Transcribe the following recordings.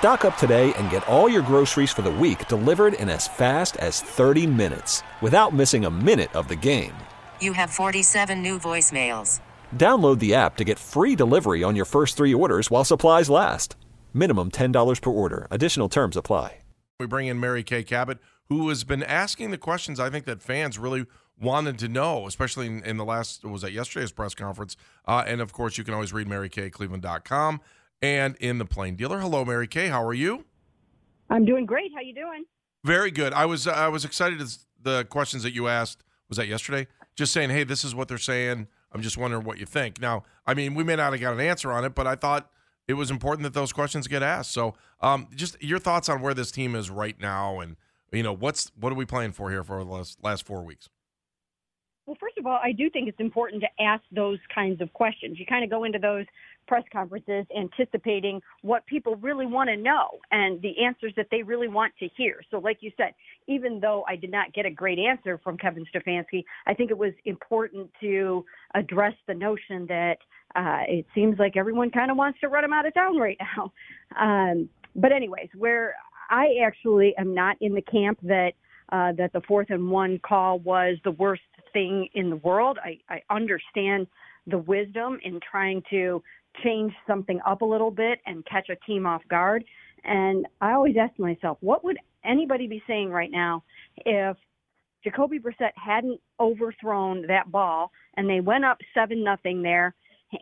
Stock up today and get all your groceries for the week delivered in as fast as 30 minutes without missing a minute of the game. You have 47 new voicemails. Download the app to get free delivery on your first three orders while supplies last. Minimum $10 per order. Additional terms apply. We bring in Mary Kay Cabot, who has been asking the questions I think that fans really wanted to know, especially in, in the last, was that yesterday's press conference? Uh, and of course, you can always read MaryKayCleveland.com and in the Plain Dealer. Hello, Mary Kay. How are you? I'm doing great. How you doing? Very good. I was I was excited as the questions that you asked. Was that yesterday? Just saying, hey, this is what they're saying. I'm just wondering what you think. Now, I mean, we may not have got an answer on it, but I thought it was important that those questions get asked. So, um, just your thoughts on where this team is right now, and you know, what's what are we playing for here for the last last four weeks? Well, first of all, I do think it's important to ask those kinds of questions. You kind of go into those press conferences anticipating what people really want to know and the answers that they really want to hear. So, like you said, even though I did not get a great answer from Kevin Stefanski, I think it was important to address the notion that uh, it seems like everyone kind of wants to run him out of town right now. Um, but, anyways, where I actually am not in the camp that uh, that the fourth and one call was the worst thing in the world. I, I understand the wisdom in trying to change something up a little bit and catch a team off guard. And I always ask myself, what would anybody be saying right now if Jacoby Brissett hadn't overthrown that ball and they went up seven nothing there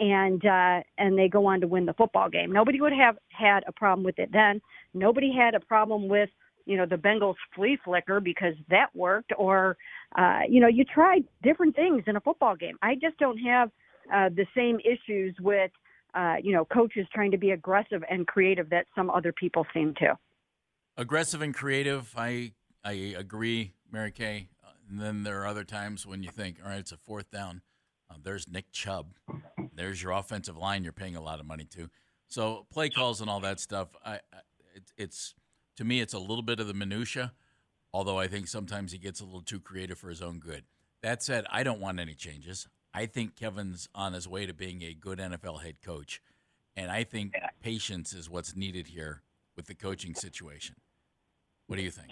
and uh and they go on to win the football game. Nobody would have had a problem with it then. Nobody had a problem with you know the Bengals flea flicker because that worked, or uh, you know you tried different things in a football game. I just don't have uh, the same issues with uh, you know coaches trying to be aggressive and creative that some other people seem to. Aggressive and creative, I I agree, Mary Kay. And then there are other times when you think, all right, it's a fourth down. Uh, there's Nick Chubb. There's your offensive line. You're paying a lot of money to. So play calls and all that stuff. I, I it, it's to me, it's a little bit of the minutia, although I think sometimes he gets a little too creative for his own good. That said, I don't want any changes. I think Kevin's on his way to being a good NFL head coach, and I think patience is what's needed here with the coaching situation. What do you think?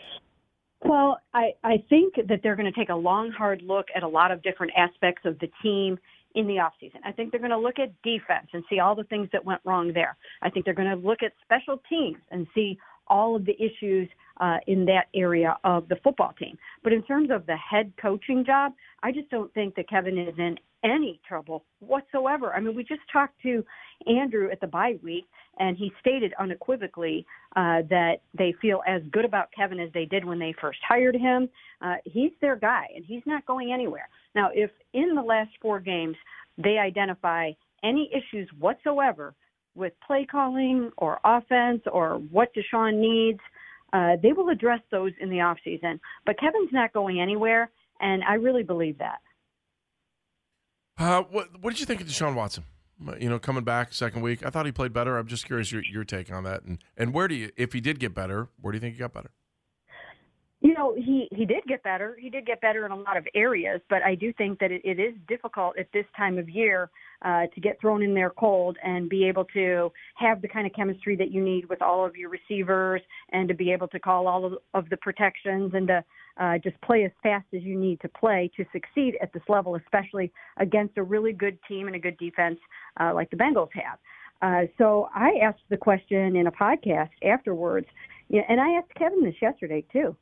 Well, I, I think that they're going to take a long, hard look at a lot of different aspects of the team in the offseason. I think they're going to look at defense and see all the things that went wrong there. I think they're going to look at special teams and see all of the issues uh, in that area of the football team. But in terms of the head coaching job, I just don't think that Kevin is in any trouble whatsoever. I mean, we just talked to Andrew at the bye week, and he stated unequivocally uh, that they feel as good about Kevin as they did when they first hired him. Uh, he's their guy, and he's not going anywhere. Now, if in the last four games they identify any issues whatsoever with play calling or offense or what Deshaun needs, uh, they will address those in the offseason. But Kevin's not going anywhere, and I really believe that. Uh, what What did you think of Deshaun Watson? You know, coming back second week, I thought he played better. I'm just curious your your take on that, and and where do you, if he did get better, where do you think he got better? You know, he he did get better. He did get better in a lot of areas, but I do think that it, it is difficult at this time of year uh, to get thrown in there cold and be able to have the kind of chemistry that you need with all of your receivers, and to be able to call all of, of the protections and to uh, just play as fast as you need to play to succeed at this level, especially against a really good team and a good defense uh, like the Bengals have. Uh, so I asked the question in a podcast afterwards, and I asked Kevin this yesterday too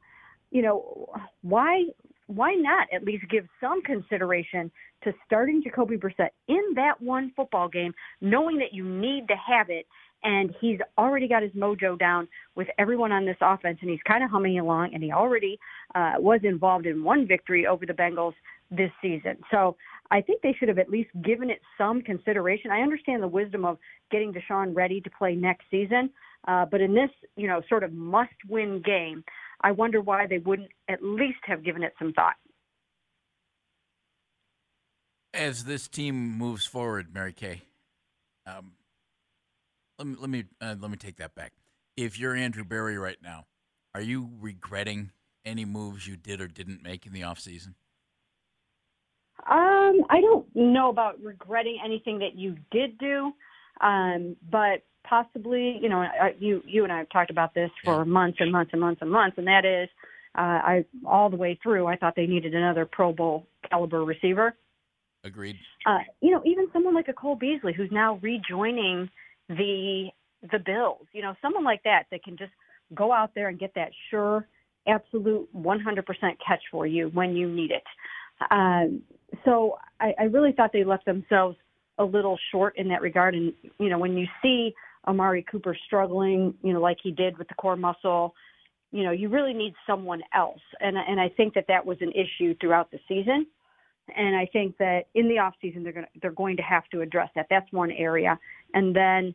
you know, why why not at least give some consideration to starting Jacoby Brissett in that one football game, knowing that you need to have it, and he's already got his mojo down with everyone on this offense, and he's kind of humming along, and he already uh, was involved in one victory over the Bengals this season. So I think they should have at least given it some consideration. I understand the wisdom of getting Deshaun ready to play next season, uh, but in this, you know, sort of must-win game, I wonder why they wouldn't at least have given it some thought. As this team moves forward, Mary Kay, um, let me let me uh, let me take that back. If you're Andrew Berry right now, are you regretting any moves you did or didn't make in the offseason? Um, I don't know about regretting anything that you did do, um, but possibly, you know, I, you you and I have talked about this for months and months and months and months, and that is, uh, I all the way through, I thought they needed another Pro Bowl caliber receiver. Agreed. Uh, you know, even someone like a Cole Beasley who's now rejoining the the Bills. You know, someone like that that can just go out there and get that sure, absolute 100% catch for you when you need it. Um, so I, I really thought they left themselves a little short in that regard. And you know, when you see Amari Cooper struggling, you know, like he did with the core muscle, you know, you really need someone else. And and I think that that was an issue throughout the season. And I think that in the off season they're going to, they're going to have to address that. That's one area. And then,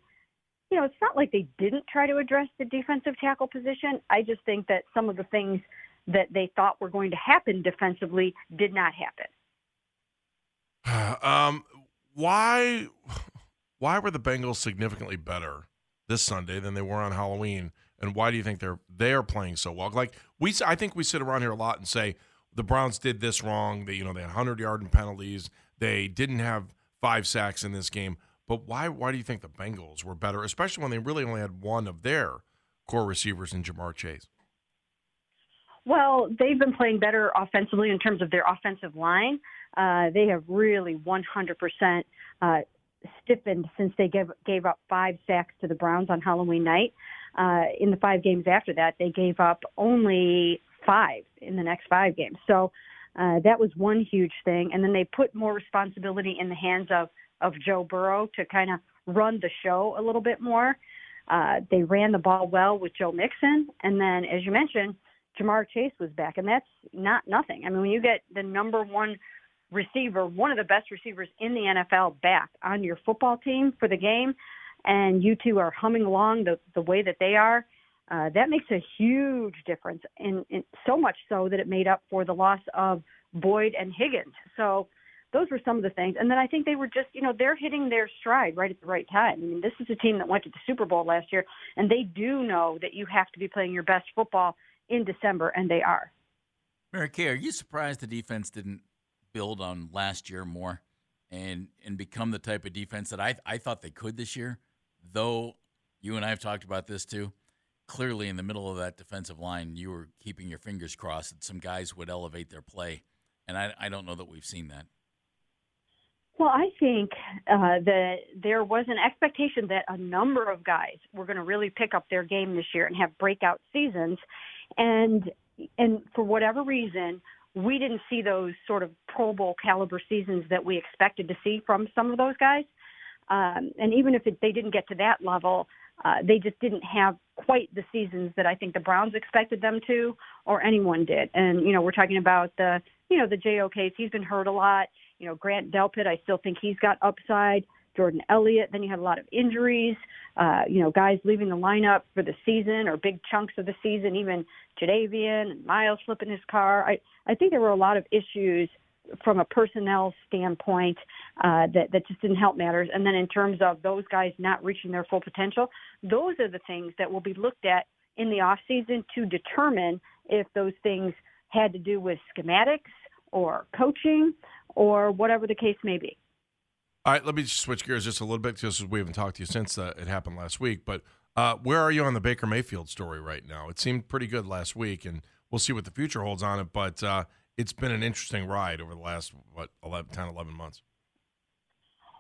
you know, it's not like they didn't try to address the defensive tackle position. I just think that some of the things that they thought were going to happen defensively did not happen. um, why why were the Bengals significantly better this Sunday than they were on Halloween? And why do you think they're they're playing so well? Like we, I think we sit around here a lot and say the Browns did this wrong. They, you know, they had hundred yard and penalties. They didn't have five sacks in this game. But why why do you think the Bengals were better, especially when they really only had one of their core receivers in Ja'Marr Chase? Well, they've been playing better offensively in terms of their offensive line. Uh, they have really 100% uh, stiffened since they gave gave up five sacks to the Browns on Halloween night. Uh, in the five games after that, they gave up only five in the next five games. So uh, that was one huge thing. And then they put more responsibility in the hands of of Joe Burrow to kind of run the show a little bit more. Uh, they ran the ball well with Joe Mixon, and then, as you mentioned, Ja'Marr Chase was back, and that's not nothing. I mean, when you get the number one receiver, one of the best receivers in the NFL, back on your football team for the game, and you two are humming along the the way that they are, uh, that makes a huge difference, and, and so much so that it made up for the loss of Boyd and Higgins. So those were some of the things. And then I think they were just, you know, they're hitting their stride right at the right time. I mean, this is a team that went to the Super Bowl last year, and they do know that you have to be playing your best football in December, and they are. Mary Kay, are you surprised the defense didn't build on last year more and and become the type of defense that I I thought they could this year? Though you and I have talked about this too. Clearly, in the middle of that defensive line, you were keeping your fingers crossed that some guys would elevate their play, and I I don't know that we've seen that. Well, I think uh, that there was an expectation that a number of guys were going to really pick up their game this year and have breakout seasons, and and for whatever reason, we didn't see those sort of Pro Bowl caliber seasons that we expected to see from some of those guys. Um, and even if it, they didn't get to that level, uh, they just didn't have quite the seasons that I think the Browns expected them to, or anyone did. And you know, we're talking about the you know the Jo case. He's been hurt a lot. You know, Grant Delpit, I still think he's got upside. Jordan Elliott. Then you had a lot of injuries. Uh, you know, guys leaving the lineup for the season or big chunks of the season. Even Jadeveon and Myles flipping his car. I I think there were a lot of issues from a personnel standpoint uh, that that just didn't help matters. And then in terms of those guys not reaching their full potential, those are the things that will be looked at in the off season to determine if those things had to do with schematics or coaching or whatever the case may be. All right, let me just switch gears just a little bit because we haven't talked to you since uh, it happened last week. But uh, where are you on the Baker Mayfield story right now? It seemed pretty good last week, and we'll see what the future holds on it. But uh, it's been an interesting ride over the last, what, 11, 10, 11 months.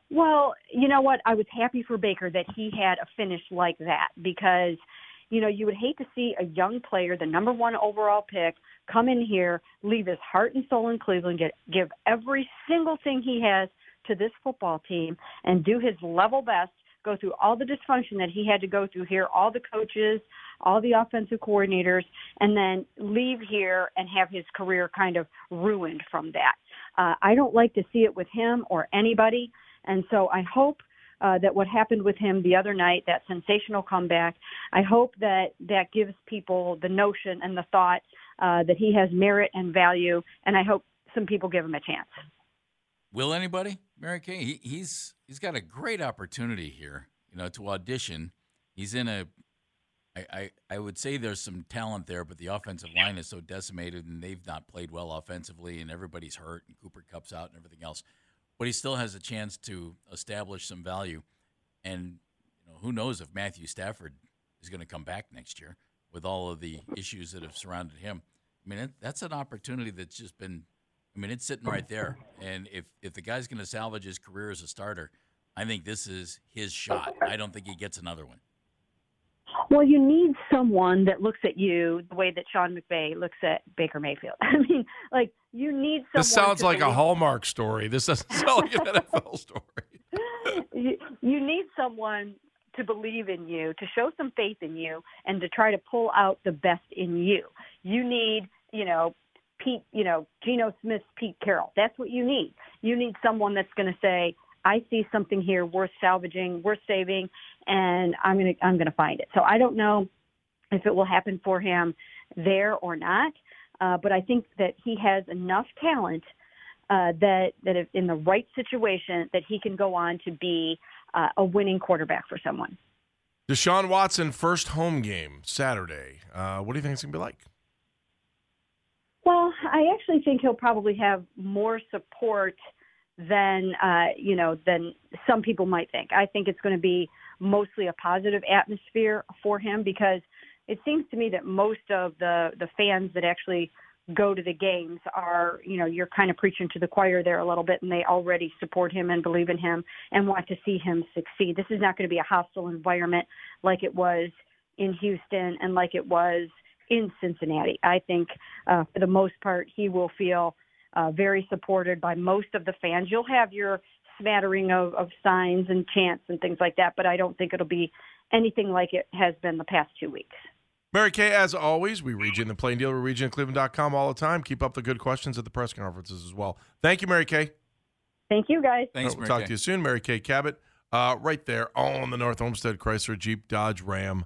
Well, you know what? I was happy for Baker that he had a finish like that because, you know, you would hate to see a young player, the number one overall pick, come in here, leave his heart and soul in Cleveland, get, give every single thing he has to this football team, and do his level best, go through all the dysfunction that he had to go through here, all the coaches, all the offensive coordinators, and then leave here and have his career kind of ruined from that. Uh, I don't like to see it with him or anybody. And so I hope uh, that what happened with him the other night, that sensational comeback, I hope that that gives people the notion and the thought uh, that he has merit and value, and I hope some people give him a chance. Will anybody, Mary Kay? He, he's he's got a great opportunity here, you know, to audition. He's in a I, I, I would say there's some talent there, but the offensive line is so decimated and they've not played well offensively and everybody's hurt and Cooper Kupp's out and everything else. But he still has a chance to establish some value. And you know, who knows if Matthew Stafford is going to come back next year with all of the issues that have surrounded him. I mean, that's an opportunity that's just been I mean, it's sitting right there. And if if the guy's going to salvage his career as a starter, I think this is his shot. I don't think he gets another one. Well, you need someone that looks at you the way that Sean McVay looks at Baker Mayfield. I mean, like you need someone. This sounds like believe- a Hallmark story. This doesn't sound like an NFL story. you, you need someone to believe in you, to show some faith in you, and to try to pull out the best in you. You need, you know, Pete, you know, Geno Smith's Pete Carroll. That's what you need. You need someone that's going to say, I see something here worth salvaging, worth saving, and I'm going to I'm going to find it. So I don't know if it will happen for him there or not, uh, but I think that he has enough talent uh, that that if in the right situation that he can go on to be uh, a winning quarterback for someone. Deshaun Watson first home game Saturday. Uh, what do you think it's gonna be like? Well, I actually think he'll probably have more support than uh, you know than some people might think. I think it's going to be mostly a positive atmosphere for him because it seems to me that most of the the fans that actually go to the games are you know you're kind of preaching to the choir there a little bit and they already support him and believe in him and want to see him succeed. This is not going to be a hostile environment like it was in Houston and like it was in Cincinnati. I think uh, for the most part he will feel uh, very supported by most of the fans. You'll have your smattering of, of signs and chants and things like that, but I don't think it'll be anything like it has been the past two weeks. Mary Kay, as always, we read you in the plain Dealer, We read you in cleveland.com all the time. Keep up the good questions at the press conferences as well. Thank you, Mary Kay. Thank you, guys. Thanks, we'll Mary talk Kay. to you soon. Mary Kay Cabot, uh, right there on the North Olmsted Chrysler Jeep Dodge Ram